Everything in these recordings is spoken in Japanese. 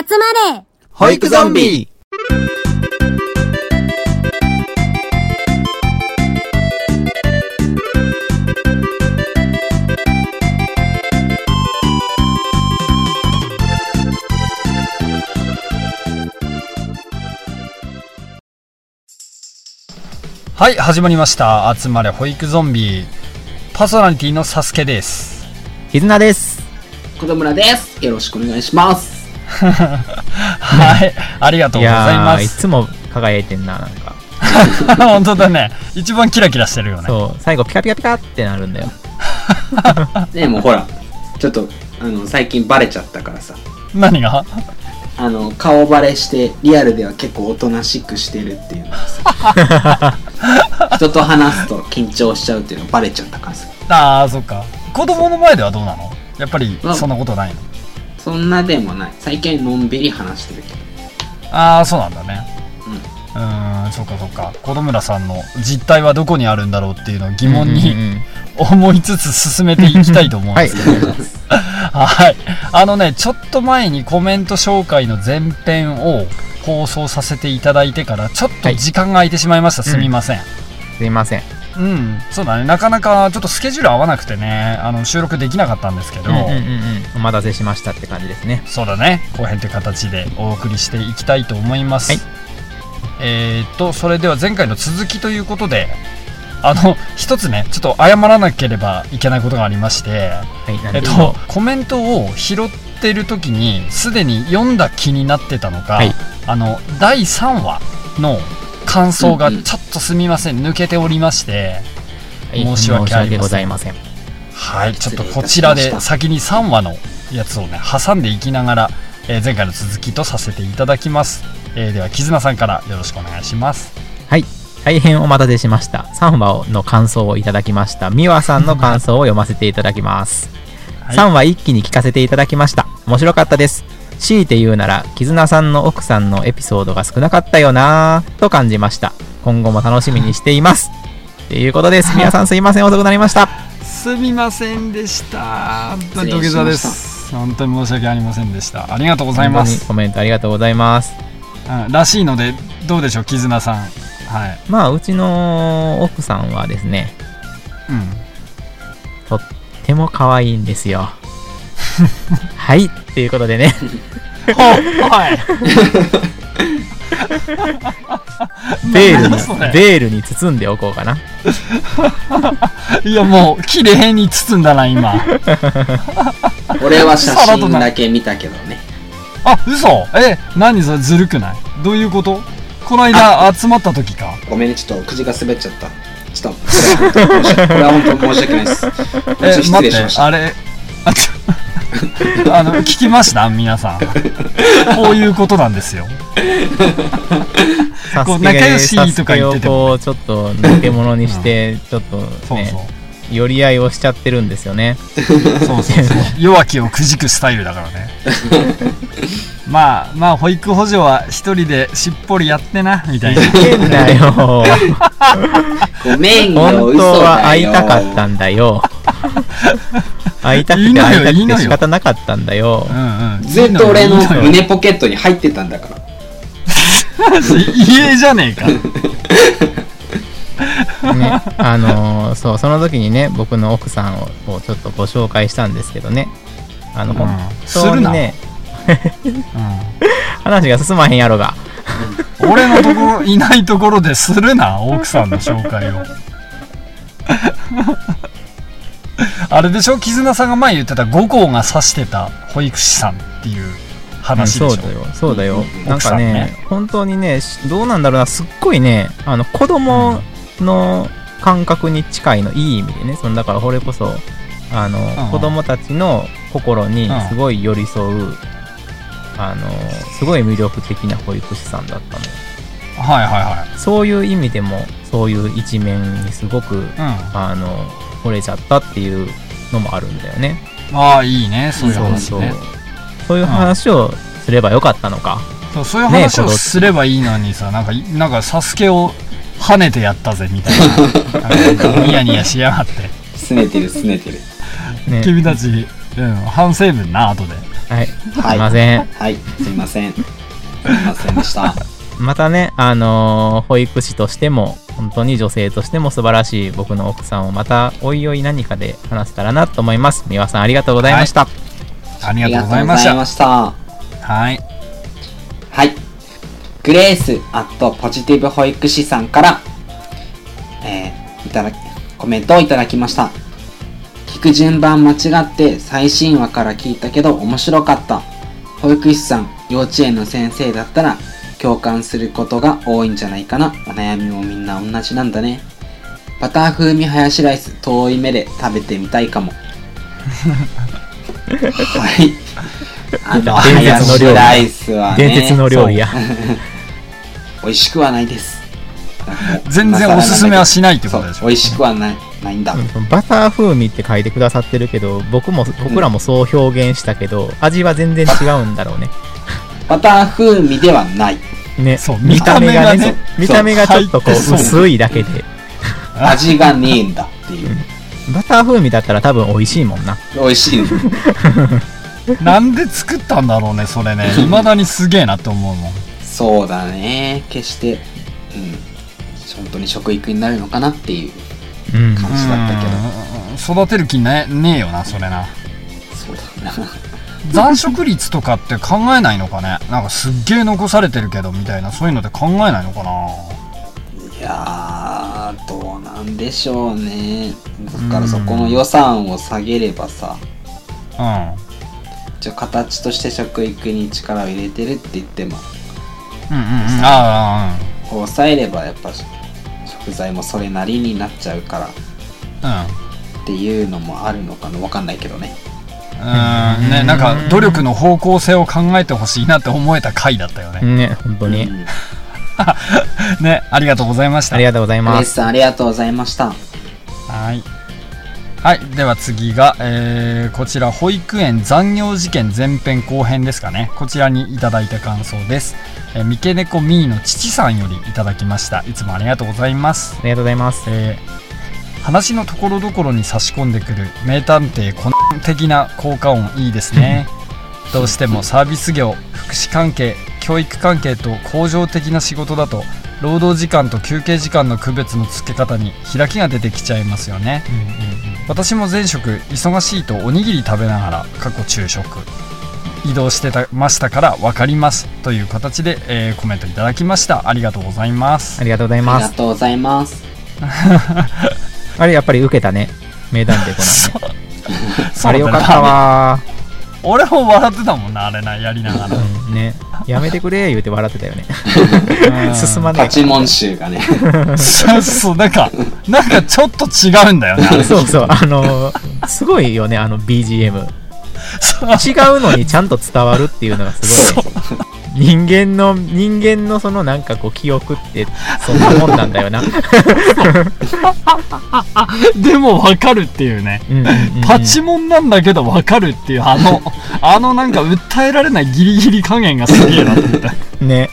集まれ保育ゾンビはい始まりました集まれ保育ゾンビパーソナリティのサスケです絆です。子供村です。よろしくお願いします。はいありがとういございますつも輝いてんな、なんか。本当だね一番キラキラしてるよねそう、最後ピカピカピカってなるんだよ。でもほら、ちょっと、あの、最近バレちゃったからさ。何が？あの、顔バレして、リアルでは結構おとなしくしてるっていうのがさ。人と話すと緊張しちゃうっていうのがバレちゃったからさ。ああそっか子供の前ではどうなの？やっぱりうんそんなことないの？そんなでもない。最近のんびり話してるけど。ああそうなんだねうーんそっかそっか子供村さんの実態はどこにあるんだろうっていうのを疑問うんうんにうん思いつつ進めていきたいと思うんはい、ですけど。はい。あのね、ちょっと前にコメント紹介の前編を放送させていただいてから、ちょっと時間が空いてしまいました。すみません。すいません。うん、そうだね。なかなかちょっとスケジュール合わなくてね、あの、収録できなかったんですけど、うんうんうんうん。お待たせしましたって感じですね。そうだね。後編という形でお送りしていきたいと思います。はいえーっと、それでは前回の続きということで、あの、一つね、ちょっと謝らなければいけないことがありまして、はい、えっと、コメントを拾ってる時にすでに読んだ気になってたのか、はいあの第3話の感想がちょっとすみません抜けておりまして、はい申し訳ありません申し訳ございません。はいちょっとこちらで先に3話のやつをね挟んでいきながら、えー前回の続きとさせていただきます、えーでは絆さんからよろしくお願いしますはい。大変お待たせしました。3話の感想をいただきました。美和さんの感想を読ませていただきます。はい3話一気に聞かせていただきました。面白かったです。強いて言うなら、絆さんの奥さんのエピソードが少なかったよなぁと感じました。今後も楽しみにしています。ということです。皆さんすいません、遅くなりました。すみませんでした本当に土下座です本当に申し訳ありませんでしたありがとうございます本当にコメントありがとうございます。うんらしいのでどうでしょう絆さんはいまあ、うちの奥さんはですね、うんとっても可愛いんですよ。はい。ということでね、はい ベールにベールに包んでおこうかな。いやもう綺麗に包んだな今俺は写真だけ見たけどね。あ嘘え何それずるくない？どういうこと？この間集まった時か？ごめんね、ちょっと口が滑っちゃった。ちょっと、これは本当申し訳ないです。失待っ礼してました。あれあちょ あの聞きました？皆さん。こういうことなんですよ。こう仲良しとか言っててもサスケをこう、ちょっと、のけ者にして、ちょっとそうね、寄り合いをしちゃってるんですよね。そうそうそう。そ う弱きをくじくスタイルだからね。まあまあ保育補助は一人でしっぽりやってなみたいな。変だよ。ごめんよ、本。当は会いたかったんだよ。会いたくて会いたくて仕方なかったんだよ。ずっと俺のいいよ。胸ポケットに入ってたんだから。家じゃねえか。ね、あのーそう、その時にね、僕の奥さんをちょっとご紹介したんですけどね。あの、うん。本するな、当にね、う話が進まへんやろが。ん、俺のところいないところでするな奥さんの紹介をあれでしょ？絆さんが前言ってた5校が指してた保育士さんっていう話でしょ、そうだよ、そうだよ。うんなんかねね本当にね、しどうなんだろうな、すっごいね、あの、子供の感覚に近いの、いい意味でね、そのだから、これこそ、あの、うん子供たちの心にうん。すごい寄り添う、あの、すごい魅力的な保育士さんだったの。よ。はいはそういう意味でも、そういう一面にすごく、いはいあの、惚れちゃったっていうのもあるんだよね。うんああいいねそういうそうそう話ね。そういう話をすればよかったのか。そうそういう話をすればいいのにさなんかなんかサスケを跳ねてやったぜみたいなニヤニヤしやがってすねてるすねてる。ね、君たち、うん、反省文な後ではい。すはいいません。はい、すいません。すいませんでした。またね、あのー保育士としても、本当に女性としても素晴らしい僕の奥さんをまた、おいおい何かで話せたらなと思います。美輪さんありがとうございました。ありがとうありがとうごございました。ざいました。はい。はい。グレースアットポジティブ保育士さんから、えー、いただき、コメントをいただきました。聞く順番間違って最新話から聞いたけど面白かった。保育士さん、幼稚園の先生だったら共感することが多いんじゃないかな。お悩みもみんな同じなんだね。バター風味ハヤシライス遠い目で食べてみたいかも。はい。あの、ハ伝ヤ説の料理シライスはね。伝説の料理や。美味しくはないです。全然おすすめはしないってことでしょそう美味しくはないないんだ。うんバター風味って書いてくださってるけど、僕も、僕らもそう表現したけど、味は全然違うんだろうね。バター風味ではない。ね。そう見た目がね、見た目がね見た目がちょっとこう、薄いだけで。味がねえんだっていう。バター風味だったら多分美味しいもんな。美味しい。なんで作ったんだろうね、それね。未だにすげえなって思うもん。そうだね。決して、うん。本当に食育になるのかなっていううん。感じだったけど。うん育てる気ねねえよな、それな。そうだな。残食率とかって考えないのかね？なんかすっげえ残されてるけどみたいなそういうのって考えないのかな？いやー、どうなんでしょうね。だからそこの予算を下げればさ、うん。一応形として食育に力を入れてるって言っても、うんうんうん。あ抑えればやっぱ食材もそれなりになっちゃうから。あっていうのもあるのかな？わかんないけどねうんうんねなんか努力の方向性を考えてほしいなって思えた回だったよねね、本当に。うん ねありがとうございましたありがとうございレます。スさんありがとうございましたはい。はい。では次が、えー、こちら、保育園残業事件前編後編ですかね。こちらにいただいた感想です。えー、三毛猫ミーの父さんよりいただきました。いつもありがとうございます。ありがとうございます。えー、話のところどころに差し込んでくる名探偵コナン的な効果音いいですね。どうしてもサービス業、福祉関係、教育関係と工場的な仕事だと労働時間と休憩時間の区別のつけ方に開きが出てきちゃいますよね。うんうんうん私も前職忙しいとおにぎり食べながら過去昼食移動してたましたから分かりますという形で、えーコメントいただきましたありがとうございますありがとうございあります。がとうございます あれ、やっぱり受けたね。名探偵コナンね。あれよかったわ俺も笑ってたもんなあれなやりながら、ー。うん、ね。やめてくれ言うて笑ってたよね。うん 進まねパチモン集がねそうそうなんかなんかちょっと違うんだよねそうそう、あのーすごいよね、あの BGM。違うのにちゃんと伝わるっていうのがすごい。人間の、人間のそのなんかこう記憶ってそんなもんなんだよな。でも分かるっていうねうんうんうんうんパチモンなんだけど分かるっていうあの あのなんか訴えられないギリギリ加減がすげえなって思ったね。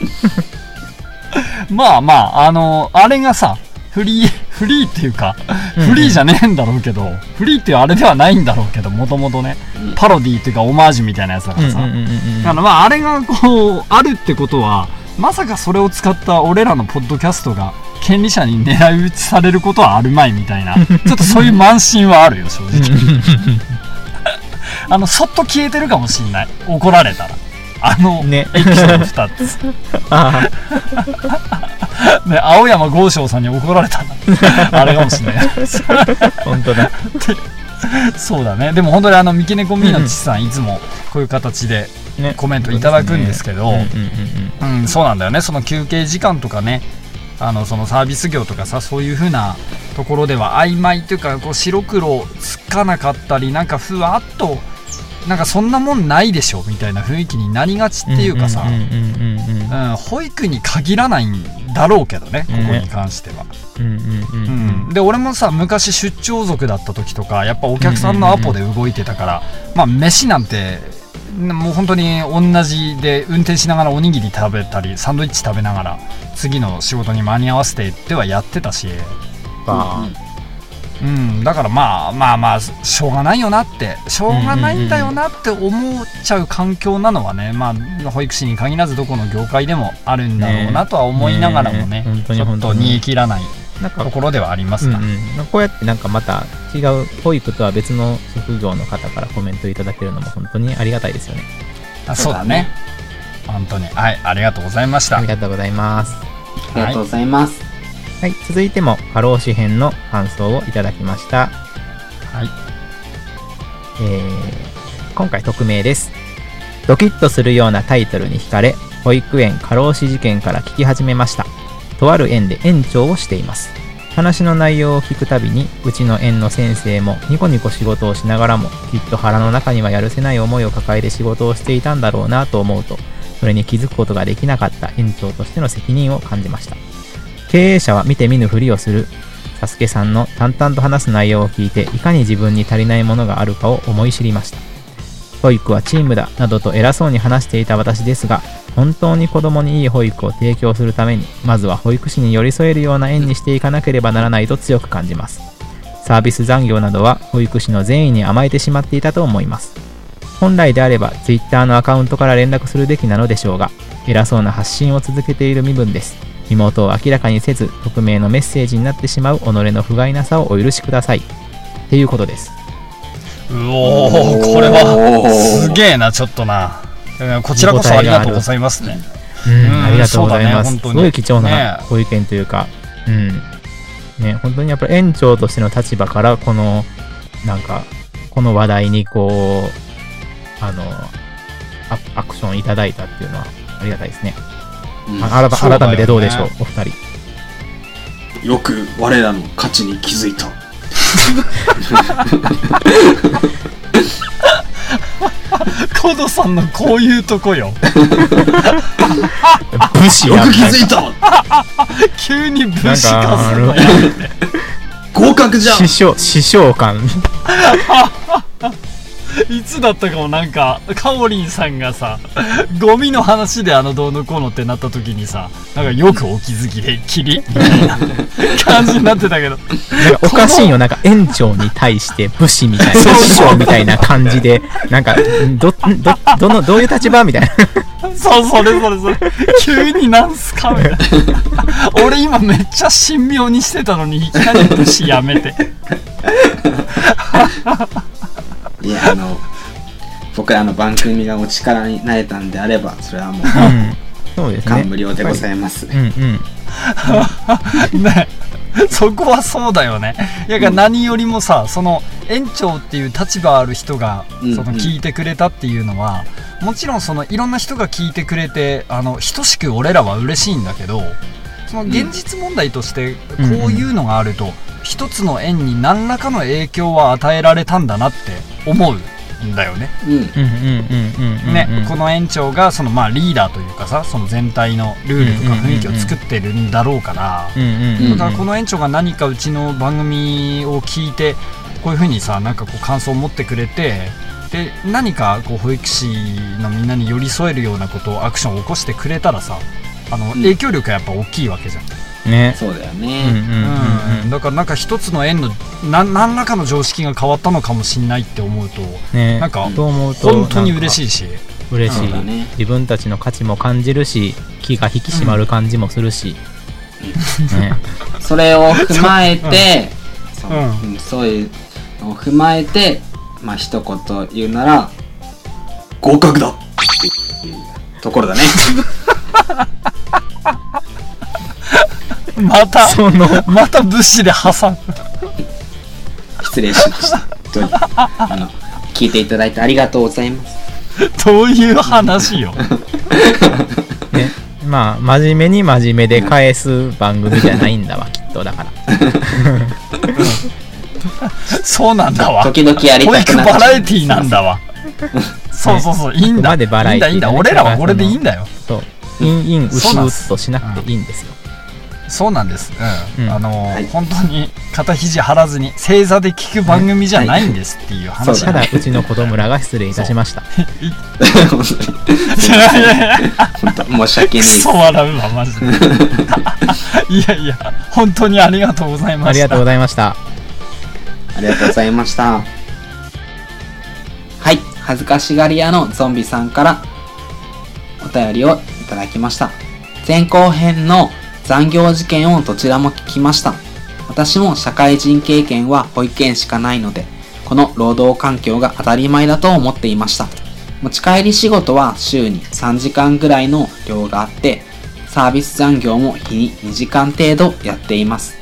まあまあ、あのあれがさ、フリー、フリーっていうか、うんうんフリーじゃねえんだろうけど、フリーっていうあれではないんだろうけど、もともとね、うんパロディーっていうかオマージュみたいなやつだからさ。うんうんうんうんだからまあ、あれがこう、あるってことは、まさかそれを使った俺らのポッドキャストが、権利者に狙い撃ちされることはあるまいみたいな、ちょっとそういう慢心はあるよ、正直。あの、そっと消えてるかもしんない。怒られたら。あの、ねエピソード2つ。あ ね、青山剛昌さんに怒られた あれかもしれない。あ、本当だ。そうだね。でも本当にあの三毛猫ミーの父さん、いつもこういう形でね。コメントいただくんですけどうんうんうんうん。そうなんだよね。その休憩時間とかねあのそのサービス業とかさそういう風なところでは曖昧というかこう白黒つかなかったりなんかふわっとなんかそんなもんないでしょみたいな雰囲気になりがちうん。っていうかさ、保育に限らないんだろうけどねここに関しては。で俺もさ昔出張族だった時とかやっぱお客さんのアポで動いてたから、まあ飯なんてもう本当に同じで運転しながらおにぎり食べたりサンドイッチ食べながら次の仕事に間に合わせてってはやってたし。バうん、だからまあまあまあしょうがないよなってしょうがないんだよなって思っちゃう環境なのはね、まあ、保育士に限らずどこの業界でもあるんだろうなとは思いながらもねね本当にちょっと本当に。煮え切らないなんかところではありますが、うんうん、こうやってなんかまた違う保育とは別の職業の方からコメントいただけるのも本当にありがたいですよね。あそうだね。本当に。はいありがとうございました。ありがとうございます。ありがとうございます。はい、続いても過労死編の感想をいただきました。はいえー今回匿名です。ドキッとするようなタイトルに惹かれ、保育園過労死事件から聞き始めました。とある園で園長をしています。話の内容を聞くたびに、うちの園の先生もニコニコ仕事をしながらも、きっと腹の中にはやるせない思いを抱えて仕事をしていたんだろうなと思うと、それに気づくことができなかった園長としての責任を感じました。経営者は見て見ぬふりをする。サスケさんの淡々と話す内容を聞いて、いかに自分に足りないものがあるかを思い知りました。保育はチームだ、などと偉そうに話していた私ですが、本当に子供にいい保育を提供するために、まずは保育士に寄り添えるような園にしていかなければならないと強く感じます。サービス残業などは保育士の善意に甘えてしまっていたと思います。本来であれば Twitter のアカウントから連絡するべきなのでしょうが、偉そうな発信を続けている身分です。身元を明らかにせず、匿名のメッセージになってしまう己の不甲斐なさをお許しください。っていうことです。うおーこれはすげえなちょっなうんこちらこそありがとうございますねうん、うんありがとうございます。ねすごい貴重ねなご意見というか、うん。ね、本当にやっぱり園長としての立場から、この、なんか、この話題にこう、あの、アアクションいただいたっていうのはありがたいですね。うん。あ改改めてどうでしょう、お二人。よく我らの価値に気づいた。コドさんのこういうとこよ。武士よく気づいた。急に武士化するのや合格じゃん。師匠、師匠感。いつだったかもなんかカオリンさんがさゴミの話であのどうのこうのってなった時にさなんかよくお気づきでキリ みたいな感じになってたけど。なんかおかしいよ、なんか園長に対して武士みたいな、師匠みたいな感じで、なんか、ど、ど、どの、どういう立場みたいな。そうそれそれそれ。急になんすかみたいな。俺今めっちゃ神妙にしてたのにいきなり武士やめていや、あの、僕らの番組がお力になれたんであれば、それはもう、うん。そうですね。感無量でございます。うんうん。ねそこはそうだよねいや何よりもさその園長っていう立場ある人がうんその聞いてくれたっていうのは、もちろんそのいろんな人が聞いてくれてあの等しく俺らは嬉しいんだけどその現実問題としてこういうのがあると、一つの園に何らかの影響は与えられたんだなって思うんだよね。ね、この園長がそのまあリーダーというかさその全体のルールとか雰囲気を作ってるんだろうから。だからこの園長が何かうちの番組を聞いてこういうふうにさなんかこう感想を持ってくれてで何かこう保育士のみんなに寄り添えるようなことをアクションを起こしてくれたらさあのん影響力がやっぱ大きいわけじゃん、ね。そうだようんうんね。うんだからなんか一つの園のな何らかの常識が変わったのかもしんないって思うとうん。ね。なんかそう思うと、本当に嬉しい。いし嬉しいね。自分たちの価値も感じるし、気が引き締まる感じもするし。ね。それを踏まえて、そのうんうんそういうのを踏まえて、まあ一言言うなら、合格だっていうところだね。またその、また武士で挟む失礼しました。本当に。あの、聞いていただいてありがとうございます。どういう話よ ね。まあ、真面目に真面目で返す番組じゃないんだわ、きっと。だから。そうなんだわ時々やり保育たくバラエティーなんだわそうそうそういいんだでバラエティーいいんだいいんだね俺らはこれでいいんだよそう。インイン、ウスウスとしなくていいんですよ。そうなんですうん、うんあのーはい本当に肩肘張らずに正座で聞く番組じゃないんですっていう話ただ、うちの子供らが失礼いたしました。本当にいやいやいや本当申し訳クないですソ。笑うわマジでいやいや本当にありがとうございましたありがとうございました。ありがとうございました。はい、恥ずかしがり屋のゾンビさんからお便りをいただきました。前後編の残業事件をどちらも聞きました。私も社会人経験は保育園しかないので、この労働環境が当たり前だと思っていました。持ち帰り仕事は週に3時間ぐらいの量があって、サービス残業も日に2時間程度やっています。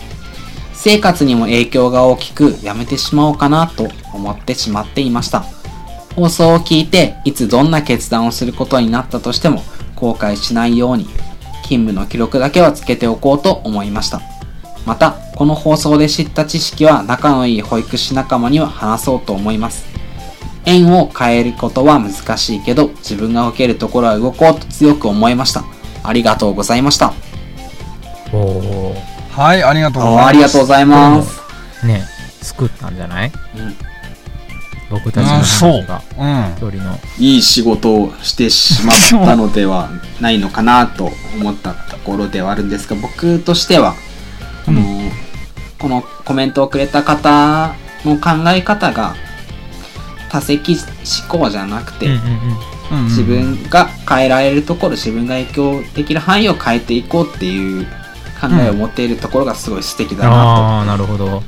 生活にも影響が大きくやめてしまおうかなと思ってしまっていました。放送を聞いていつどんな決断をすることになったとしても後悔しないように勤務の記録だけはつけておこうと思いました。また、この放送で知った知識は仲のいい保育士仲間には話そうと思います。縁を変えることは難しいけど、自分が受けるところは動こうと強く思いました。ありがとうございました。おおはいありがとうございますありがとうございます。ね救ったんじゃない？うん僕たちの話がう。ん。一人のいい仕事をしてしまったのではないのかなと思ったところではあるんですが、僕としては、あのこのコメントをくれた方の考え方が多責思考じゃなくて、うんうんうん。うんうん。自分が変えられるところ、自分が影響できる範囲を変えていこうっていう考えを持っているところがすごい素敵だなと。ああなるほど。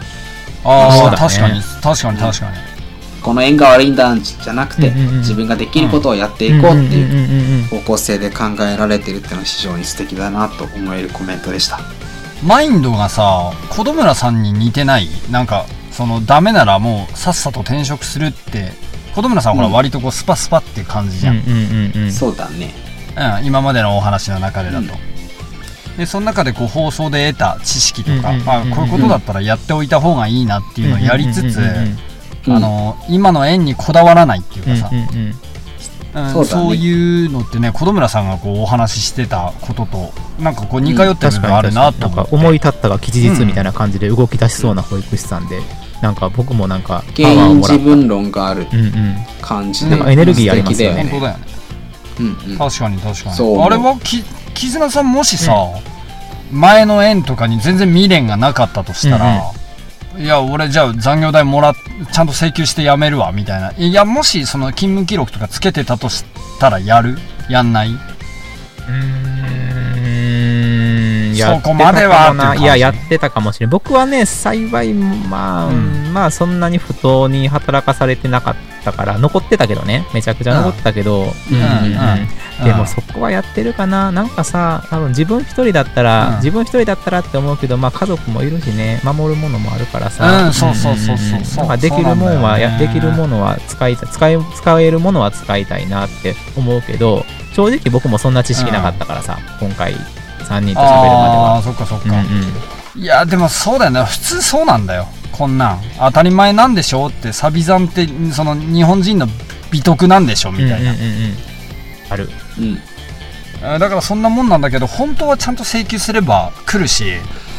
ああ、確かに確かに確かに、この縁が悪いんだじゃなくて、うんうんうん。自分ができることをやっていこうっていううんうんうんうん方向性で考えられてるっていうのは非常に素敵だなと思えるコメントでした。マインドがさ子供村さんに似てない？なんかそのダメならもうさっさと転職するって。子供村さんほらうん割とこうスパスパっていう感じじゃん、うんうんうんうん。そうだね。うん、今までのお話の中でだと、でその中でこう放送で得た知識とか、うんうんうんうんまあ、こういうことだったらやっておいた方がいいなっていうのをやりつつ、うん。うんうんうんあの今の縁にこだわらないっていうかさ、うんうんうん。うんそうだね。そういうのってね子供村さんがこうお話ししてたこととなんかこう似通ってる部分あるなと思思い立ったが吉日みたいな感じで動き出しそうな保育士さんで、なんか僕もなんかパ原因自分論があるうんうん感じで。なんかエネルギーありますよね。素敵本当だよね。うんうん。確かに確かそう。にあれはき絆さんもしさ、前の縁とかに全然未練がなかったとしたら、いや俺じゃあ残業代もらっちゃんと請求してやめるわみたいな。いやもしその勤務記録とかつけてたとしたらやる？やんない？うん。そこまではいややってたかもしれない僕はね幸いまあ、うん。まあそんなに不当に働かされてなかったから残ってたけどね。めちゃくちゃ残ってたけど、でもそこはやってるかな。なんかさ多分自分一人だったら、うん。自分一人だったらって思うけどまあ家族もいるしね。守るものもあるからさ、うん。そうそうそうそうできるもんはや、ね。できるものは使いたい使い使えるものは使いたいなって思うけど正直僕もそんな知識なかったからさ、今回3人と喋るまでああはそっかそっか、うんうん。いやでもそうだよね。普通そうなんだよ。こんなん。当たり前なんでしょってサビ残ってその日本人の美徳なんでしょみたいな、うんうんうんうん。ある。うん。えーだからそんなもんなんだけど本当はちゃんと請求すれば来るし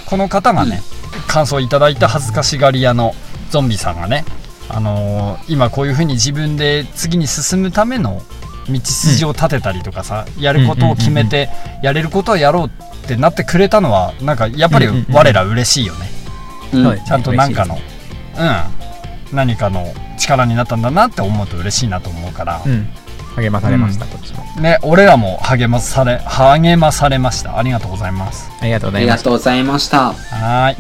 この方がね、感想いただいた恥ずかしがり屋のゾンビさんがね、あのー今こういう風に自分で次に進むための道筋を立てたりとかさ、やることを決めて、やれることはやろうってなってくれたのはなんかやっぱりうんうんうん我ら嬉しいよね、うん。そうですちゃんと何かのうん。何かの力になったんだなって思うと嬉しいなと思うから、うん。励まされました、こっちも。ね俺らも励まされ励まされました。ありがとうございます。ありがとうございますがとうございました。はーい。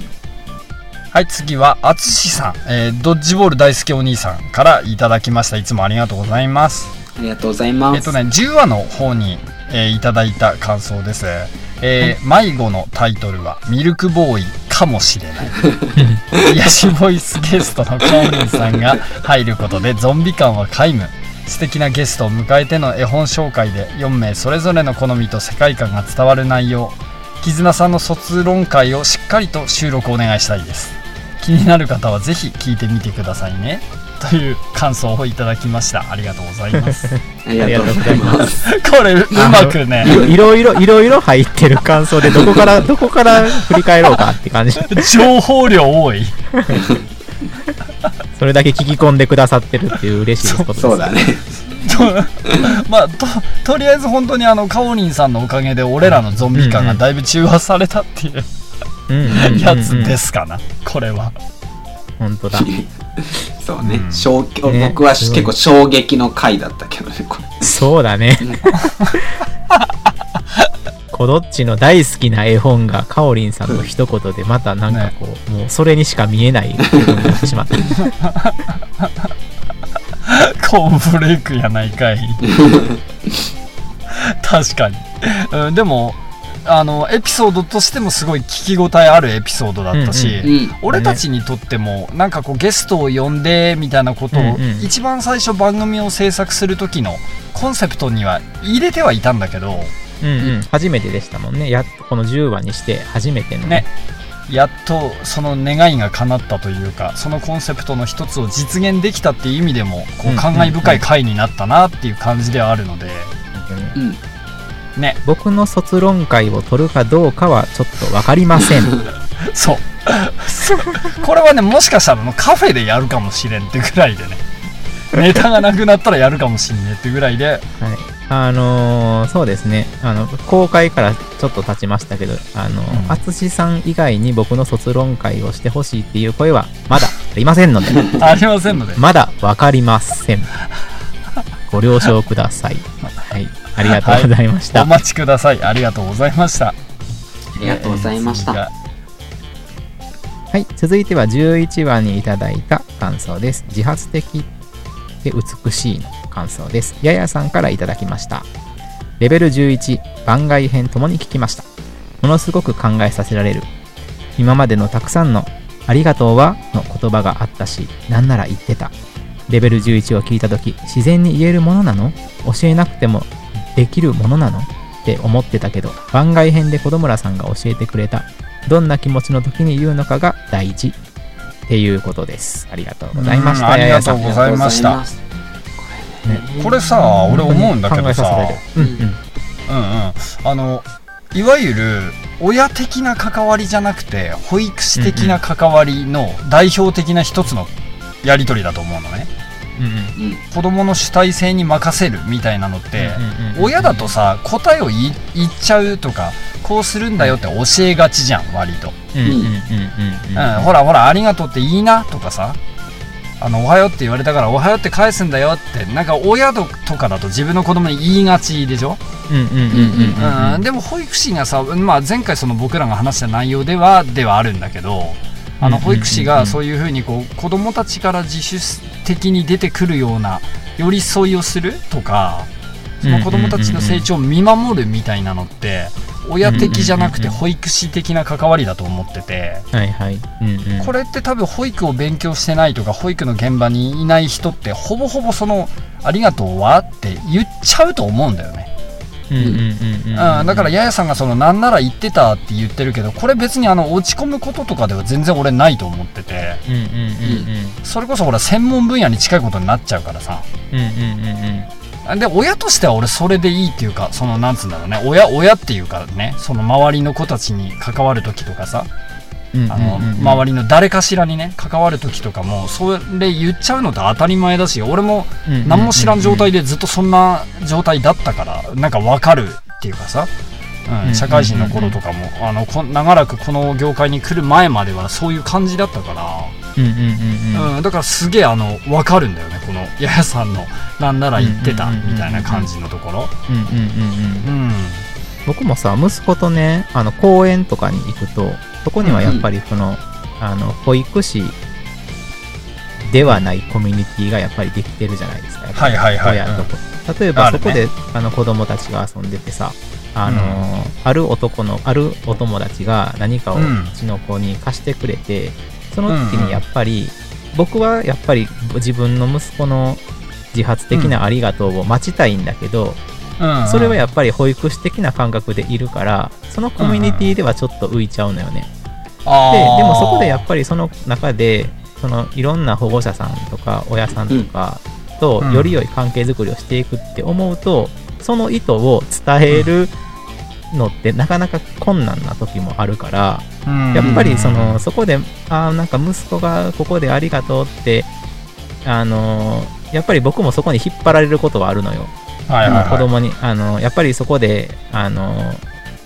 はい次はあつしさん、えードッジボール大好きお兄さんからいただきました。いつもありがとうございますありがとうございます。えっとね10話の方に、えーいただいた感想です。えー迷子のタイトルは「ミルクボーイかもしれない」癒しボイスゲストのコーリンさんが入ることでゾンビ感は皆無。素敵なゲストを迎えての絵本紹介で4名それぞれの好みと世界観が伝わる内容。絆さんの卒論会をしっかりと収録お願いしたいです。気になる方はぜひ聞いてみてくださいねという感想をいただきました。ありがとうございます。ありがとうございます。これうまくね。いろいろいろいろ入ってる感想でどこから どこから振り返ろうかって感じ。情報量多い。それだけ聞き込んでくださってるっていう嬉しいことです。そうだね。まあととりあえず本当にあのカオリンさんのおかげで俺らのゾンビ感がだいぶ中和されたっていうやつですかな。これは。本当だ。そうね、うん。衝撃ね。僕は結構衝撃の回だったけどねこれ。そうだね。コドッチの大好きな絵本がカオリンさんの一言でまたなんかこう、もうそれにしか見えない絵本になってしまった。コーンフレークやないかい。確かに、うん、でもあのエピソードとしてもすごい聞き応えあるエピソードだったし、うんうん俺たちにとってもなんかこうゲストを呼んでみたいなことを、うんうん。一番最初番組を制作する時のコンセプトには入れてはいたんだけどうんうん。初めてでしたもんね。やっとこの10話にして初めての。ね。やっとその願いが叶ったというかそのコンセプトの一つを実現できたっていう意味でもこうんう感慨深い回になったなっていう感じではあるので、本当に。うんね僕の卒論会を取るかどうかはちょっとわかりません。そう これはねもしかしたらあのカフェでやるかもしれんってぐらいでね ネタがなくなったらやるかもしんねってぐらいではい。あのーそうですね。あの、公開からちょっと経ちましたけど、あのうん、さん以外に僕の卒論会をしてほしいっていう声はまだありませんので、ありませんのでまだわかりません。ご了承ください。はい。ありがとうございました。お待ちくださいありがとうございましたありがとうございました、はい、続いては11話にいただいた感想です。自発的で美しいの感想です。ややさんからいただきました。レベル11番外編ともに聞きました。ものすごく考えさせられる。今までのたくさんのありがとうはの言葉があったし、なんなら言ってた。レベル11を聞いたとき、自然に言えるものなの？教えなくてもできるものなの？って思ってたけど、番外編で子供らさんが教えてくれた。どんな気持ちの時に言うのかが大事。っていうことです。ありがとうございました。うんありがとうございました。これさ俺思うんだけどさ。うんうん。うんうん。あのいわゆる親的な関わりじゃなくて保育士的な関わりの代表的な一つのやり取りだと思うのね。うんうんうん子供の主体性に任せるみたいなのって親だとさ答えを言っちゃうとかこうするんだよって教えがちじゃん割と、うんほらほらありがとうっていいなとかさあのおはようって言われたからおはようって返すんだよってなんか親ととかだと自分の子供に言いがちでしょ、でも保育士がさ、まあ、前回その僕らが話した内容ではではあるんだけどあの保育士がそういうふうにこう子供たちから自主的に出てくるような寄り添いをするとかその子供たちの成長を見守るみたいなのって親的じゃなくて保育士的な関わりだと思ってて。これって多分保育を勉強してないとか保育の現場にいない人ってほぼほぼその「ありがとうは?」って言っちゃうと思うんだよね。だからややさんがそのなんなら言ってたって言ってるけどこれ別にあの落ち込むこととかでは全然俺ないと思ってて。それこそほら専門分野に近いことになっちゃうからさ。うんうんうんうんで親としては俺それでいいっていうかそのなんつうんだろうね。親親っていうかねその周りの子たちに関わる時とかさ。うんあの周りの誰かしらにね関わる時とかもそれ言っちゃうのって当たり前だし俺も何も知らん状態でずっとそんな状態だったからなんか分かるっていうかさ、うんうん、社会人の頃とかもあのこ長らくこの業界に来る前まではそういう感じだったから、うんだからすげえあの分かるんだよねこのややさんのなんなら言ってたみたいな感じのところ。うんうんうんうんうん僕もさ息子とねあの公園とかに行くとそこにはやっぱりその,、あの保育士ではないコミュニティがやっぱりできてるじゃないですか。はいはいはい。親とこ例えばそこであの子供たちが遊んでてさあのーある男のあるお友達が何かをううんちの子に貸してくれて、その時うんうんにやっぱり、僕はやっぱり自分の息子の自発的なありがとうを待ちたいんだけど、うんそれはやっぱり保育士的な感覚でいるからそのコミュニティではちょっと浮いちゃうのよね、あー。ででもそこでやっぱりその中でそのいろんな保護者さんとか親さんとかとうん。より良い関係づくりをしていくって思うと、その意図を伝えるのってなかなか困難な時もあるから、うん。やっぱりそのそこであんか息子がここでありがとうってあのーやっぱり僕もそこに引っ張られることはあるのよ。子供にあのやっぱりそこであの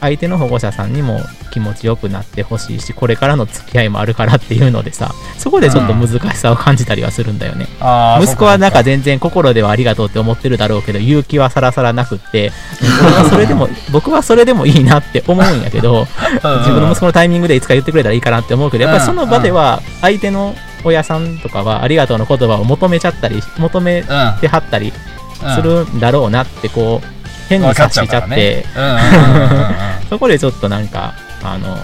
相手の保護者さんにも気持ちよくなってほしいしこれからの付き合いもあるからっていうのでさそこでちょっと難しさを感じたりはするんだよね、あー息子はなんか全然心ではありがとうって思ってるだろうけど勇気はさらさらなくって俺はそれでも 僕はそれでもいいなって思うんやけどうんうん。自分の息子のタイミングでいつか言ってくれたらいいかなって思うけどやっぱりその場では相手の親さんとかはありがとうの言葉を求めちゃったり求めかてはったりうんするんだろうなってこう変に察しちゃって。そこでちょっとなんかあの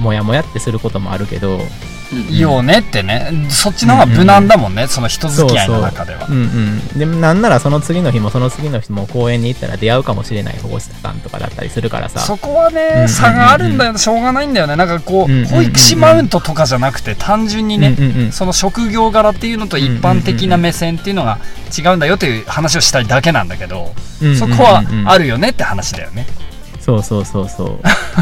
もやもやってすることもあるけどよねってね。そっちの方が無難だもんね、その人付き合いの中では。うんうん。でもなんならその次の日もその次の日も公園に行ったら出会うかもしれない保護者さんとかだったりするからさ。そこはうんうんうん。ね差があるんだよ。しょうがないんだよね。なんかこうんうんうんう保育士マウントとかじゃなくて単純にねうんうんうんその職業柄っていうのと一般的な目線っていうのが違うんだよという話をしたいだけなんだけどうんうんうんそこはあるよねって話だよね。そうそうそうそう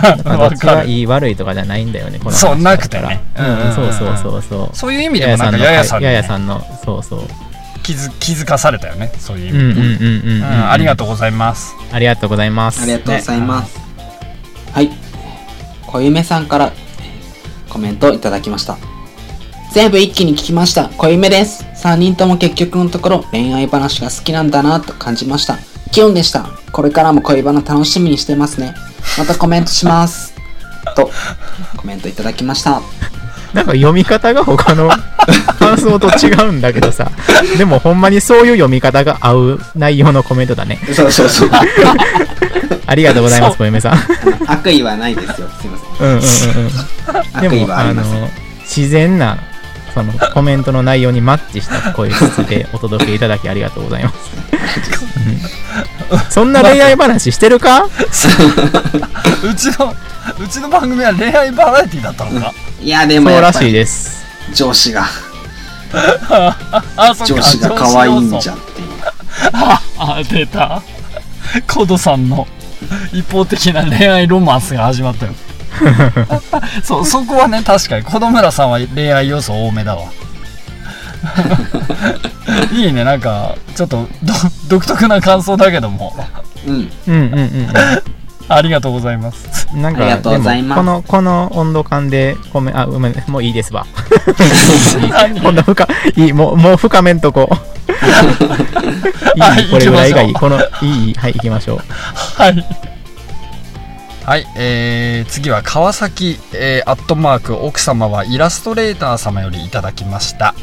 だからどっちがいい悪いとかじゃないんだよねこの話そうなくてねうんうそうそうそうそうそういう意味でもなんかのややさんにややねさんのそうそう気づ気づかされたよねそういう意うんうん味でうんうんうんうんありがとうございますありがとうございますありがとうございます。はい。小夢さんからえーコメントをいただきました。全部一気に聞きました。小夢です。3人とも結局のところ恋愛話が好きなんだなと感じました。キュンでした。これからも恋バナ楽しみにしてますね。またコメントします。と、コメントいただきました。なんか読み方が他の 感想と違うんだけどさでもほんまにそういう読み方が合う内容のコメントだねそうそうそう。ありがとうございますそ小嫁さん悪意はないですよ。すいません。うんうんうんうんで悪意もあはありません。の自然なそのコメントの内容にマッチした声質でお届けいただきありがとうございます、うん。そんな恋愛話してるか？うちのうちの番組は恋愛バラエティだったのか？いや、でそうらしいです。上司が、あそっか。上司が可愛いんじゃっていう。あ出た。コドさんの一方的な恋愛ロマンスが始まったよ そうそこはね確かに。子供村さんは恋愛要素多めだわ。いいね。なんかちょっとど独特な感想だけども。うん。うんうんうんありがとうございます。なんかありがとうございます。でもこのこの温度感でごめんあごめんもういいですわ。何 こんな深いいもうもう深めんとこいはいいこれぐらいがいい。このいいはい行きましょう。はいはい、えー、次は川崎、えーアットマーク奥様はイラストレーター様よりいただきました。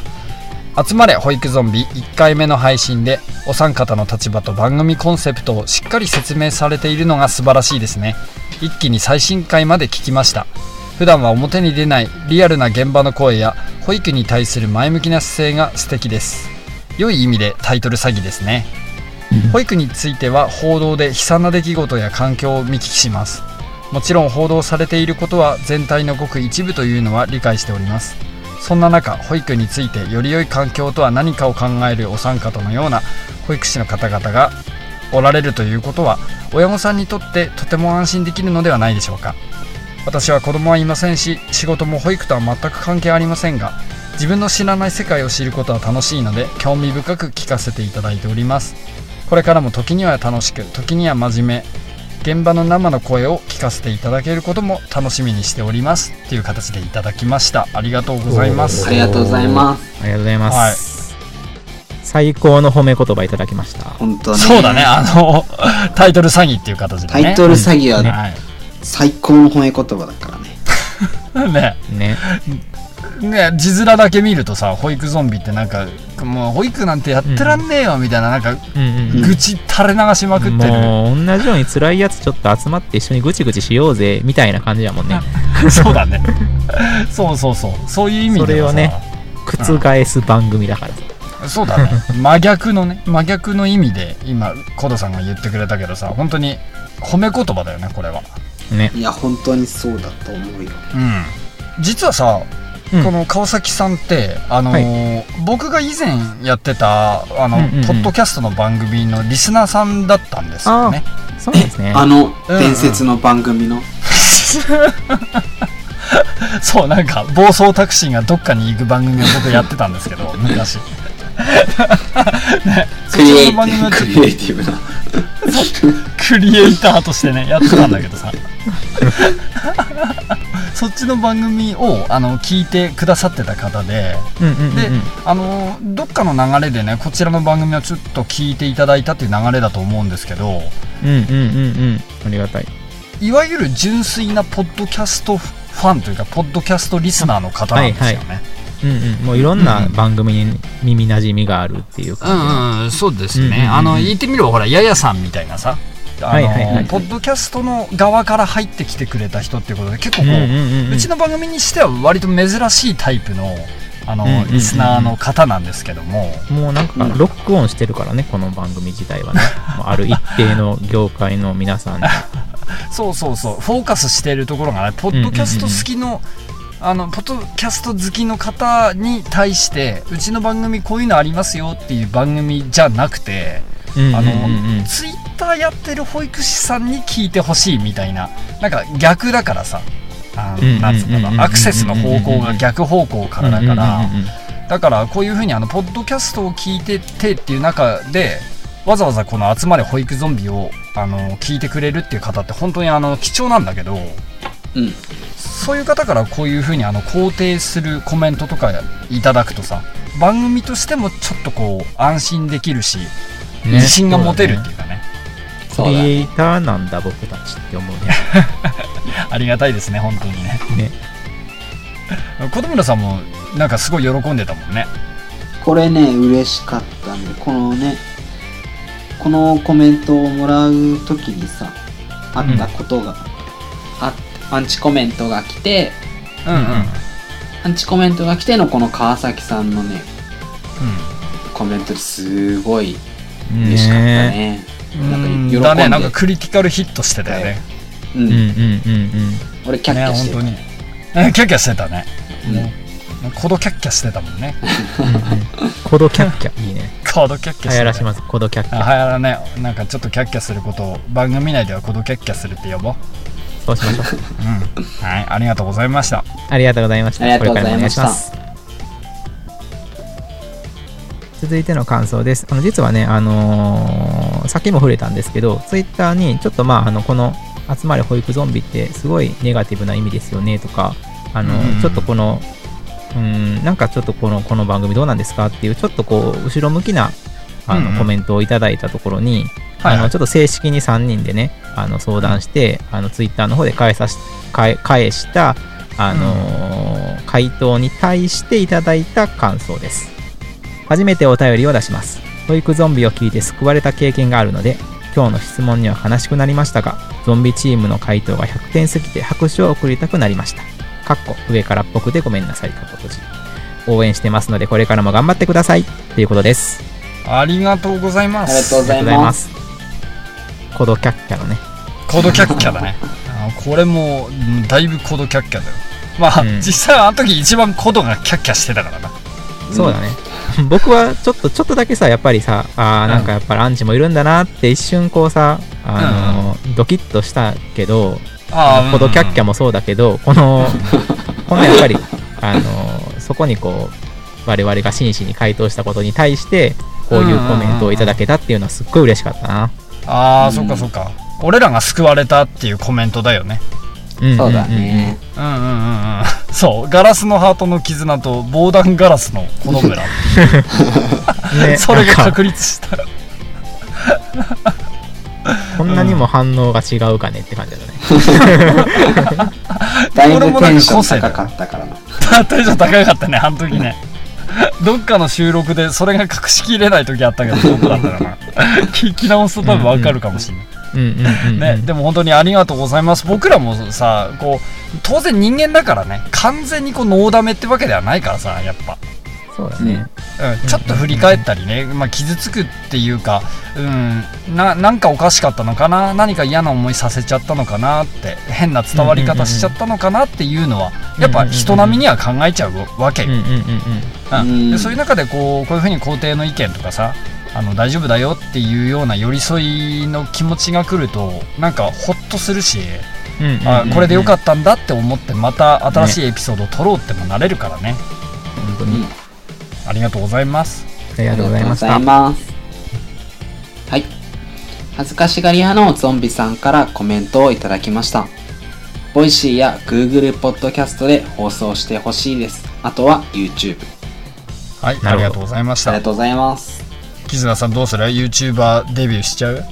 集まれ保育ゾンビ。1回目の配信でお三方の立場と番組コンセプトをしっかり説明されているのが素晴らしいですね。一気に最新回まで聞きました。普段は表に出ないリアルな現場の声や保育に対する前向きな姿勢が素敵です。良い意味でタイトル詐欺ですね。保育については報道で悲惨な出来事や環境を見聞きしますもちろん報道されていることは全体のごく一部というのは理解しております。そんな中保育についてより良い環境とは何かを考えるお三方のような保育士の方々がおられるということは親御さんにとってとても安心できるのではないでしょうか。私は子供はいませんし仕事も保育とは全く関係ありませんが自分の知らない世界を知ることは楽しいので興味深く聞かせていただいております。これからも時には楽しく時には真面目現場の生の声を聞かせていただけることも楽しみにしておりますっていう形でいただきました。ありがとうございます。ありがとうございます。ありがとうございます、最高の褒め言葉いただきました。本当ね。そうだね。あの タイトル詐欺っていう形でね。タイトル詐欺はは最高の褒め言葉だからね。い ね。ねね字面だけ見るとさ保育ゾンビってなんかもう保育なんてやってらんねえよみたいななんかうんうん愚痴垂れ流しまくってる、もう同じように辛いやつちょっと集まって一緒にぐちぐちしようぜみたいな感じやもんね。そうだね。そうそうそう。そういう意味でそれをね覆す番組だから。さそうだね。真逆のね真逆の意味で今コドさんが言ってくれたけどさ本当に褒め言葉だよねこれは。ね。いや、本当にそうだと思うよ。うん。実はさ、うん。この川崎さんってあのー僕が以前やってたあの、うんうんうん。ポッドキャストの番組のリスナーさんだったんですよね。そうですね。あのうん伝説の番組の。そうなんか暴走タクシーがどっかに行く番組を僕やってたんですけど 昔。ね。そクリエイテちらの番組はィブ、クリエイティブな。ククリエイターとしてねやってたんだけどさ そっちの番組をあの聞いてくださってた方でうんうんうんうん。であのどっかの流れでねこちらの番組をちょっと聞いていただいたっていう流れだと思うんですけどうんうんうんうん。ありがたい。いわゆる純粋なポッドキャストファンというかポッドキャストリスナーの方なんですよね。うんうん。もういろんな番組に耳なじみがあるっていうう感じの。んうん、そうですね、うんうんうん。あの言ってみればほらややさんみたいなさあの、はいはい。はいポッドキャストの側から入ってきてくれた人っていうことで結構こう、うんうんうんうん。うちの番組にしては割と珍しいタイプのあの、うんうんうんうん。リスナーの方なんですけども、もうなんかうん。ロックオンしてるからね、この番組自体はね。ある一定の業界の皆さんに。そうそうそう。フォーカスしているところがねポッドキャスト好きの、あのポッドキャスト好きの方に対してうちの番組こういうのありますよっていう番組じゃなくて、うんうんあのうん。うんツイッターやってる保育士さんに聞いてほしいみたいななんか逆だからさつうのかなアクセスの方向が逆方向からだからだからこういうふうにあのポッドキャストを聞いててっていう中でわざわざこの「集まれ保育ゾンビを」あの聞いてくれるっていう方って本当にあの貴重なんだけどうん。そういう方からこういうふうにあの肯定するコメントとかいただくとさ番組としてもちょっとこう安心できるし、ね自信が持てるっていうかね。クリエイターなんだ、僕たちって思うね。ありがたいですね本当にね。ね。小田村さんもなんかすごい喜んでたもんね。これね、嬉しかったね。このね、このコメントをもらうときにさ、あったことが、あアンチコメントが来て、うんうん。アンチコメントが来てのこの川崎さんのね、コメントですごい嬉しかったね。うんなんかうん喜んでだねなんかクリティカルヒットしてたよねう。うんうんんうんうん。俺キャッキャしてた。ね本当にえキャッキャしてたねうんもうコドキャッキャしてたもんね コドキャッキャ、いいね。コドキャッキャしてた流行らします、コドキャッキャ。あ流行らねなんかちょっとキャッキャすることを番組内ではコドキャッキャするって呼ぼうそうしましょう。うんはいありがとうございましたありがとうございました。ありがとうございました続いての感想です。あの実はね、あのーさっきも触れたんですけど、ツイッターにちょっとまあ、あのこの集まれ保育ゾンビってすごいネガティブな意味ですよねとか、あのうんちょっとこの、うん、なんかちょっとこのこの番組どうなんですかっていう、ちょっとこう、後ろ向きなあの、うんうんコメントをいただいたところに、あのちょっと正式に3人でね、あの相談して、あのツイッターの方で返さし返返した、あのー回答に対していただいた感想です。初めてお便りを出します。保育ゾンビを聞いて救われた経験があるので、今日の質問には悲しくなりましたが、ゾンビチームの回答が100点すぎて拍手を送りたくなりました。かっこ上からっぽくでごめんなさい。かっこ閉じ。応援してますので、これからも頑張ってください。ということです。ありがとうございますありがとうございま。ますす。コドキャッキャのね。コドキャッキャだねあこれもうんだいぶコドキャッキャだよまあ、うん実際はあの時一番コドがキャッキャしてたからなそうだね。僕はちょっと、ちょっとだけさ、やっぱりさ、あーなんかやっぱりアンチもいるんだなって一瞬こうさ、あのードキッとしたけど、ああのコドキャッキャもそうだけど、この、このやっぱり、あのーそこにこう、我々が真摯に回答したことに対して、こういうコメントをいただけたっていうのはすっごい嬉しかったな。ああ、うん。そっかそっか。俺らが救われたっていうコメントだよね。んんんん。そうだね。うんうんうんうんそうガラスのハートの絆と防弾ガラスの子供らね それが確立した こんなにも反応が違うかねって感じだね。だいぶ俺もなんかテンション個性だ高かったからな。テンション高かったねあの時ねどっかの収録でそれが隠しきれない時あったけどどこだったかな聞き直すと多分わかるかもしれない、うん、うん。ね、でも本当にありがとうございます。僕らもさこう当然人間だからね。完全にこうノーダメってわけではないからさやっぱ、そうだね。うん、ちょっと振り返ったりね、まあ、傷つくっていうか、うん、ななんかおかしかったのかな？何か嫌な思いさせちゃったのかなって。変な伝わり方しちゃったのかなっていうのはやっぱ人並みには考えちゃうわけよ、うんうんうんうん。うん。うん。でそういう中でこうこういうふうに肯定の意見とかさあの大丈夫だよっていうような寄り添いの気持ちが来るとなんかホッとするし、うんうんうんあこれでよかったんだって思ってまた新しいエピソードを録ろうってもなれるからね本当に。ありがとうございますありがとうございました。ありがとうございますはい。恥ずかしがり屋のゾンビさんからコメントをいただきました。ボイシーや Google ポッドキャストで放送してほしいです。あとは YouTube。はいありがとうございましたありがとうございます。キズナさんどうする？YouTuber デビューしちゃう？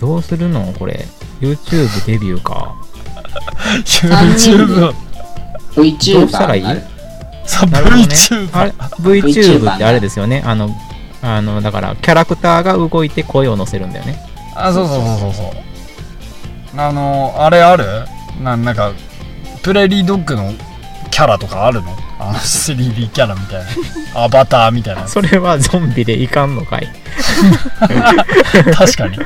どうするの？これ。YouTube デビューか。YouTube を VTuber どうしたらいい ?VTube ってあれですよね。あの、あの、だから、キャラクターが動いて声を乗せるんだよね。あそうそうそうそうそう。あのあれある？ななんかプレリードッグのキャラとかあるの？あの 3D キャラみたいな。アバターみたいな。それはゾンビでいかんのかい？確かに。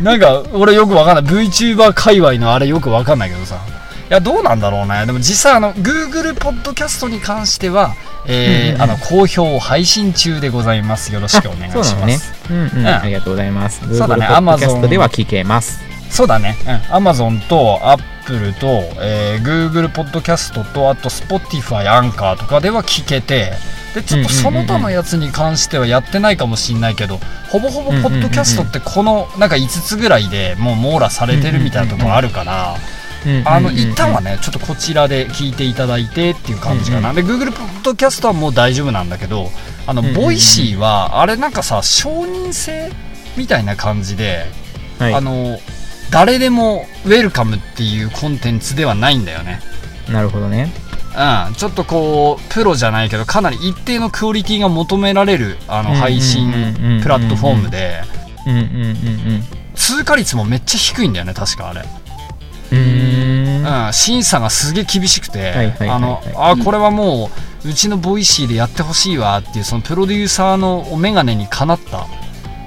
なんか俺よくわかんない。VTuber 界隈のあれよくわかんないけどさ。いやどうなんだろうね。でも実際あの Google ポッドキャストに関してはえーうんうん。あの好評配信中でございます。よろしくお願いします。ね。うんうん。うん。ありがとうございます。そうだね。Amazon では聞けます。そうだね、うん、Amazon と Apple と、えー Google ポッドキャストとあと Spotify アンカーとかでは聞けてでちょっとその他のやつに関してはやってないかもしんないけどほぼほぼポッドキャストってこのなんか5つぐらいでもう網羅されてるみたいなところあるからあの一旦はね。ねちょっとこちらで聞いていただいてっていう感じかなで Google ポッドキャストはもう大丈夫なんだけどあのうんうんうんボイシーはあれなんかさ承認制みたいな感じではいあ。の誰でもウェルカムっていうコンテンツではないんだよね。なるほどね。うん、ちょっとこうプロじゃないけどかなり一定のクオリティが求められるあの配信プラットフォームで通過率もめっちゃ低いんだよね確かあれ、うん。うーん。うん、審査がすげえ厳しくてあのあこれはもううちのボイシーでやってほしいわっていうそのプロデューサーのお眼鏡にかなった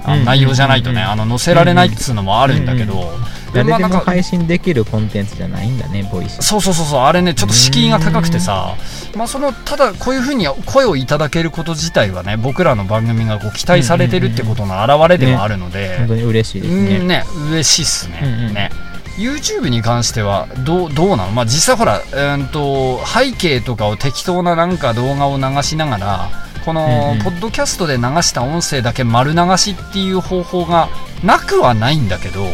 あのうん。内容じゃないとねうん。あの載せられないっつうのもあるんだけど。で誰でもまあなんか配信できるコンテンツじゃないんだね、ボイシー。そうそうそう。そうあれねちょっと敷居が高くてさまあそのただこういうふうに声をいただけること自体はね僕らの番組がこう期待されてるってことの表れではあるので、本当に嬉しいですうんね。ね嬉しいっすね,、うんうん。ね。YouTube に関してはどうどうなのまあ実際ほら、えーんと背景とかを適当ななんか動画を流しながらこのポッドキャストで流した音声だけ丸流しっていう方法がなくはないんだけど。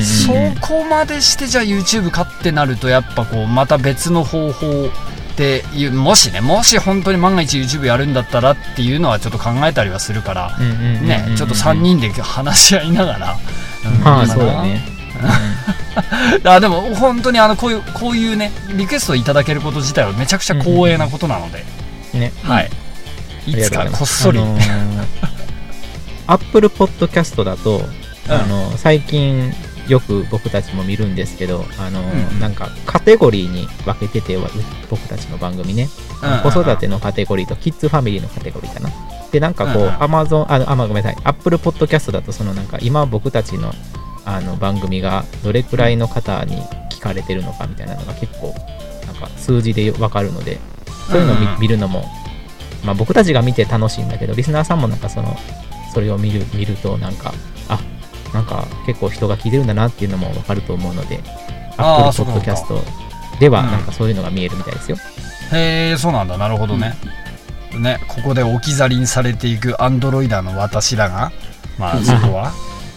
そこまでしてじゃあ YouTube かってなるとやっぱこうまた別の方法でいうもしねもし本当に万が一 YouTube やるんだったらっていうのはちょっと考えたりはするからねちょっと3。人で話し合いながら、う んまあ、そうだね。あでも本当にあのこういうこういうねリクエストをいただけること自体はめちゃくちゃ光栄なことなので、うんね。はいいつかこっそり、あのー、Apple Podcast だと、あの最近よく僕たちも見るんですけど、あのーうん。なんかカテゴリーに分けてて僕たちの番組ね、うん。子育てのカテゴリーとキッズファミリーのカテゴリーかな。でなんかこう、うん。うん Amazon ああまごめんなさい。Apple Podcast だとそのなんか今僕たちのあの番組がどれくらいの方に聞かれてるのかみたいなのが結構なんか数字で分かるのでそういうのを見るのも、まあ、僕たちが見て楽しいんだけどリスナーさんもなんかそのそれを見る見るとなんかあなんか結構人が聞いてるんだなっていうのも分かると思うので Apple Podcast ではうん。なんかそういうのが見えるみたいですよ、へえそうなんだ。なるほどね、ねここで置き去りにされていくアンドロイダーの私らがまあそこは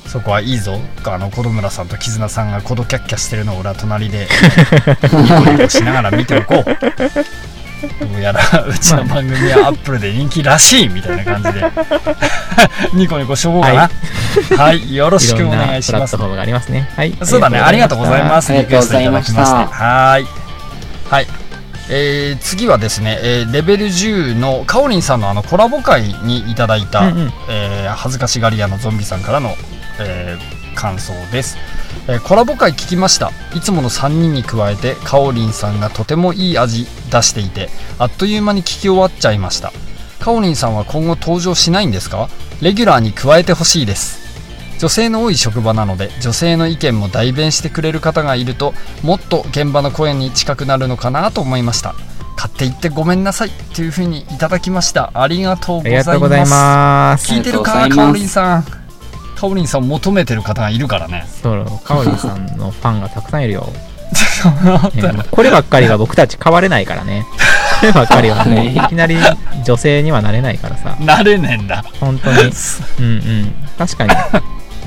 そこはいいぞ。あの子村さんと絆さんがコドキャッキャしてるのを俺は隣でニコニコしながら見ておこうどうやらうちの番組はアップルで人気らしいみたいな感じで。ニコニコしとこうかな。はい、よろしくお願いします。プラットフォームがありますね。はい。そうだね、ありがとうございます。リクエストいただきまして。はい。はい。えー次はですね、えーレベル10のカオリンさんのあのコラボ会にいただいた、うんうん。えー恥ずかしがり屋のゾンビさんからの、えー感想です、えーコラボ会聞きました。いつもの3人に加えてカオリンさんがとてもいい味出していてあっという間に聞き終わっちゃいました。カオリンさんは今後登場しないんですか？レギュラーに加えてほしいです。女性の多い職場なので女性の意見も代弁してくれる方がいるともっと現場の声に近くなるのかなと思いました。買って言ってごめんなさい。というふうにいただきました。ありがとうございます。がとうございます。聞いてるあかかおりんさんかおりんさんを求めてる方がいるからね。そうかおりんさんのファンがたくさんいるよ、こればっかりは僕たち変われないからね。こればっかりはもういきなり女性にはなれないからさ。なれねえんだ。本当に。うんうん。確かに。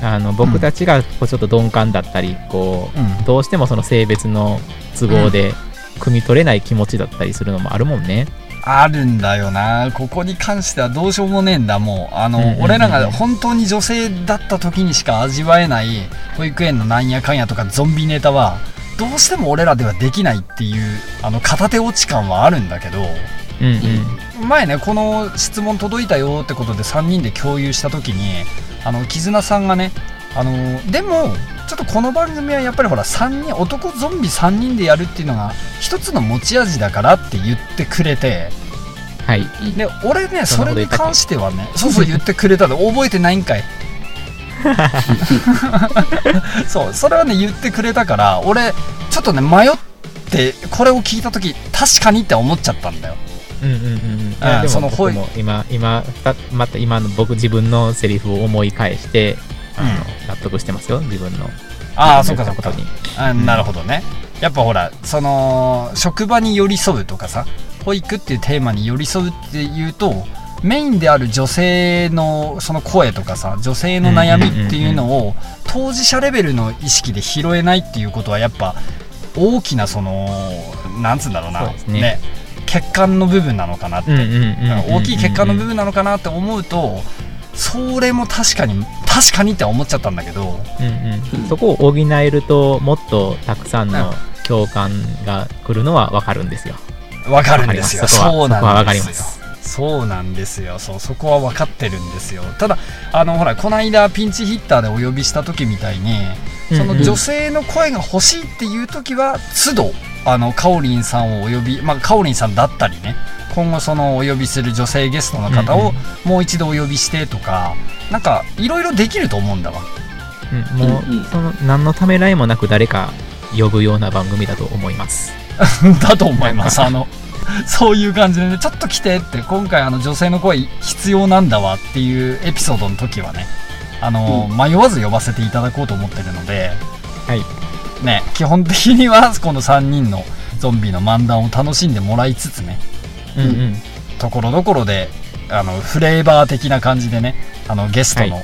あの僕たちがこうちょっと鈍感だったりこう、うん。どうしてもその性別の都合で汲み取れない気持ちだったりするのもあるもんね。あるんだよな。ここに関してはどうしようもねえんだもう。あの、うんうんうん俺らが本当に女性だった時にしか味わえない保育園のなんやかんやとかゾンビネタはどうしても俺らではできないっていうあの片手落ち感はあるんだけど。うんうん。前ねこの質問届いたよってことで3人で共有した時にあの絆さんがねあのでもちょっとこの番組はやっぱりほら3人男ゾンビ3人でやるっていうのが一つの持ち味だからって言ってくれてはい。で俺ねそれに関してはねそうそう言ってくれたの覚えてないんかい そうそれはね言ってくれたから俺ちょっとね迷ってこれを聞いた時確かにって思っちゃったんだようんうんうんうん。そのほいも僕も今、今、たまた今の僕自分のセリフを思い返して、あの、うん。納得してますよ、自分の。ああそ自分っかそっか。あなるほどね。やっぱほらその職場に寄り添うとかさ保育っていうテーマに寄り添うっていうとメインである女性のその声とかさ女性の悩みっていうのを当事者レベルの意識で拾えないっていうことはやっぱ大きなそのなんつうんだろうな。そうですね。欠陥の部分なのかなって。大きい欠陥の部分なのかなって思うとそれも確かに確かにって思っちゃったんだけどうんうん、そこを補えるともっとたくさんの共感が来るのは分かるんですよ。わかるんですよ。そうなんですよ。す。そうなんですよ。そうそこは分かってるんですよ。ただあのほらこの間ピンチヒッターでお呼びした時みたいにそのうん。うん女性の声が欲しいっていう時は都度あのカオリンさんをお呼びまあカオリンさんだったりね。今後そのお呼びする女性ゲストの方をうんうん。もう一度お呼びしてとかなんかいろいろできると思うんだわうんもう、うんうんその何のためらいもなく誰か呼ぶような番組だと思います。だと思います。あの、そういう感じでね、ちょっと来てって、今回あの女性の声必要なんだわっていうエピソードの時はね、あの、迷わず呼ばせていただこうと思ってるので、はい。ね、基本的にはこの3人のゾンビの漫談を楽しんでもらいつつね、うんうん。ところどころで、あの、フレーバー的な感じでね、あの、ゲストの、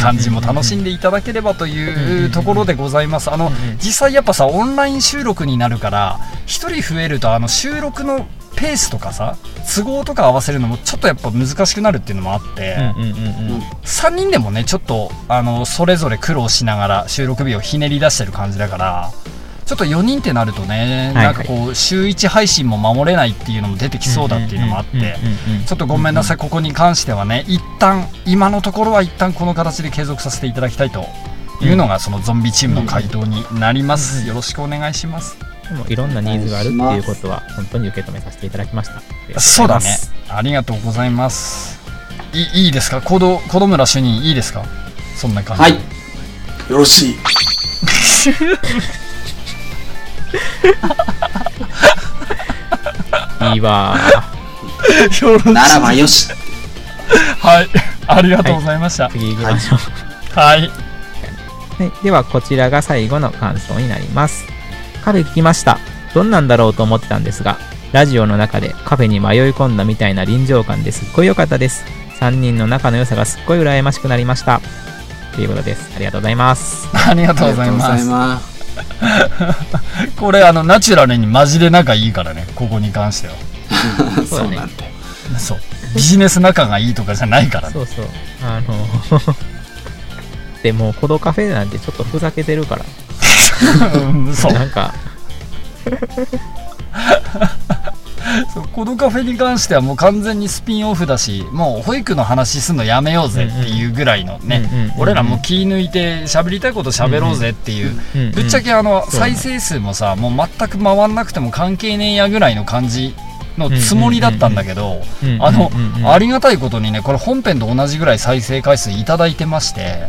感じも楽しんでいただければといううんところでございます。あの、実際やっぱさオンライン収録になるから1人増えるとあの収録のペースとかさ都合とか合わせるのもちょっとやっぱ難しくなるっていうのもあって、うんうんうんうん。3人でもねちょっとあのそれぞれ苦労しながら収録日をひねり出してる感じだからちょっと4人ってなるとね、はいなんかこう週1配信も守れないっていうのも出てきそうだっていうのもあって、ちょっとごめんなさい、ここに関してはね、一旦、今のところは一旦この形で継続させていただきたいというのが、そのゾンビチームの回答になります。よろしくお願いします。でもいろんなニーズがあるっていうことは本当に受け止めさせていただきました。そうだね。ありがとうございます。いいいいですか？子ど子供村主任いいですか？そんな感じ。はい。よろしい。いいわー。よろしいならばよし。はい。ありがとうございました。次行きましょう。はい。はい、ではこちらが最後の感想になりますカフェ聞きましたどんなんだろうと思ってたんですがラジオの中でカフェに迷い込んだみたいな臨場感ですっごい良かったです3人の仲の良さがすっごい羨ましくなりましたということですありがとうございますありがとうございます。これ、あの、ナチュラルにマジで仲いいからね、ここに関しては。そうなんだよ。そう。ビジネス仲がいいとかじゃないからね。そうそうあの でもコドカフェなんてちょっとふざけてるからうんそう。なんかそう このカフェに関してはもう完全にスピンオフだしもう保育の話すんのやめようぜっていうぐらいのね、俺らも気抜いて喋りたいこと喋ろうぜっていう、ぶっちゃけあの再生数もさもう全く回んなくても関係ねえやぐらいの感じのつもりだったんだけど、あの、ありがたいことにねこれ本編と同じぐらい再生回数いただいてまして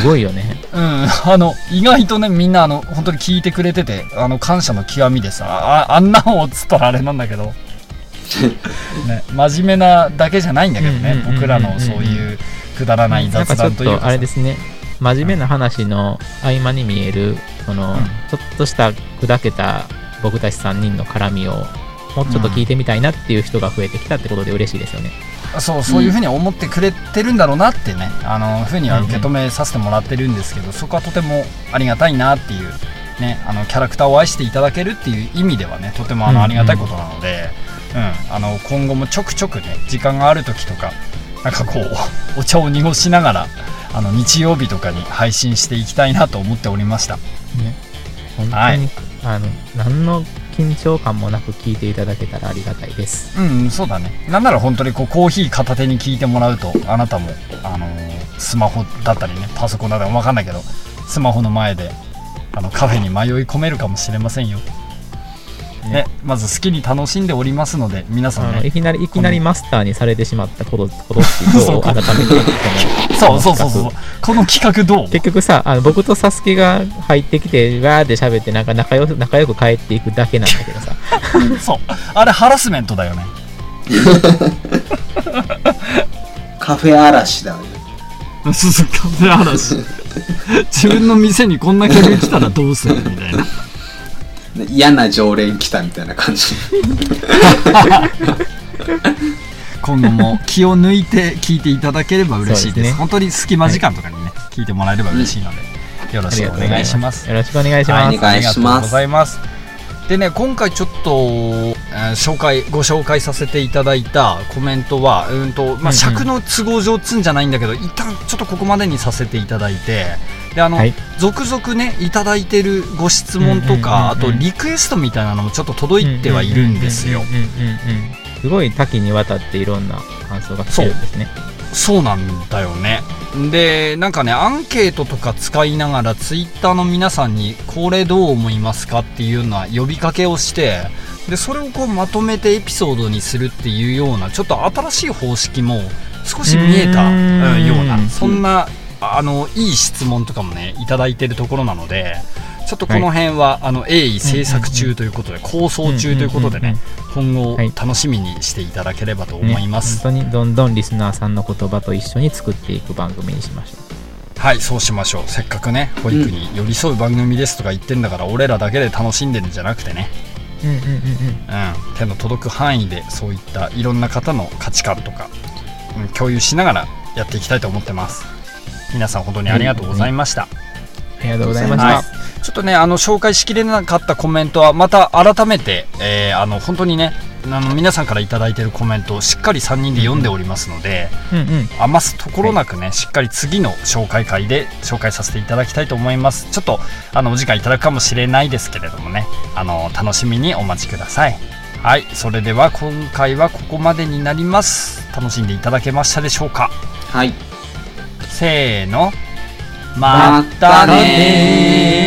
すごいよね。うん、あの意外とねみんなあの本当に聞いてくれててあの感謝の極みでさああんなのをつったらあれなんだけど、ね、真面目なだけじゃないんだけどね僕らのそういうくだらない雑談というかあれですね。真面目な話の合間に見えるその、うん。ちょっとした砕けた僕たち3人の絡みをもうちょっと聞いてみたいなっていう人が増えてきたってことで嬉しいですよね。そうそういうふうに思ってくれてるんだろうなってね、あのふうには受け止めさせてもらってるんですけど、そこはとてもありがたいなっていう、ね、あのキャラクターを愛していただけるっていう意味ではねとてもあのありがたいことなので、うん。あの今後もちょくちょくね時間がある時とかなんかこう お茶を濁しながらあの日曜日とかに配信していきたいなと思っておりました。ね、本当に、はい。あの何の緊張感もなく聞いていただけたらありがたいです。うん、そうだね。なんなら本当にこうコーヒー片手に聞いてもらうと、あなたも、あのースマホだったりね、パソコンだったりわかんないけど、スマホの前で、あの、カフェに迷い込めるかもしれませんよ。ね、まず好きに楽しんでおりますので、皆さんね。いきなりいきなりマスターにされてしまったことことっていう のを改めてそうそうそうそう。この企画どう結局さあの僕とサスケが入ってきてわーって喋ってなんか仲良く仲良く帰っていくだけなんだけどさ そう。あれハラスメントだよね。カフェ嵐だよカフェ嵐。自分の店にこんな客来たらどうする？みたいな。嫌な常連来たみたいな感じ。今後も気を抜いて聞いていただければ嬉しいです。ね。本当に隙間時間とかにね、聞いてもらえれば嬉しいので、よろしくお願いします。よろしくお願いしはます、お願い。しますありがとうございます。でね今回ちょっと、えー紹介ご紹介させていただいたコメントはうんと、まあ、うんうん。尺の都合上つんじゃないんだけど、一旦ちょっとここまでにさせていただいてであの、はい。続々ねいただいてるご質問とか、うんうんうんうんあとリクエストみたいなのもちょっと届いてはいるんですよすごい多岐にわたっていろんな感想が来てるんですね。そう。なんだよね。でなんかねアンケートとか使いながらツイッターの皆さんにこれどう思いますかっていうような呼びかけをしてでそれをこうまとめてエピソードにするっていうようなちょっと新しい方式も少し見えたようなそんなあのいい質問とかもねいただいてるところなのでちょっとこの辺は、あの鋭意制作中ということで構想中ということでね今後はい。楽しみにしていただければとね思います、本当にどんどんリスナーさんの言葉と一緒に作っていく番組にしましょはいそうしましょう。せっかくね保育に寄り添う番組ですとか言ってんだから、俺らだけで楽しんでるんじゃなくてね、ううんうんうんうん。うん、手の届く範囲でそういったいろんな方の価値観とか、うん、共有しながらやっていきたいと思ってます。皆さん本当にありがとうございました、ありがとうございました、はいちょっとねあの紹介しきれなかったコメントはまた改めて、えーあの本当にねあの皆さんから頂いただいてるコメントをしっかり3人で読んでおりますので、うんうん。余すところなくね、しっかり次の紹介会で紹介させていただきたいと思います。ちょっとあのお時間いただくかもしれないですけれどもねあの楽しみにお待ちください。はいそれでは今回はここまでになります。楽しんでいただけましたでしょうか？はい。せーのまたね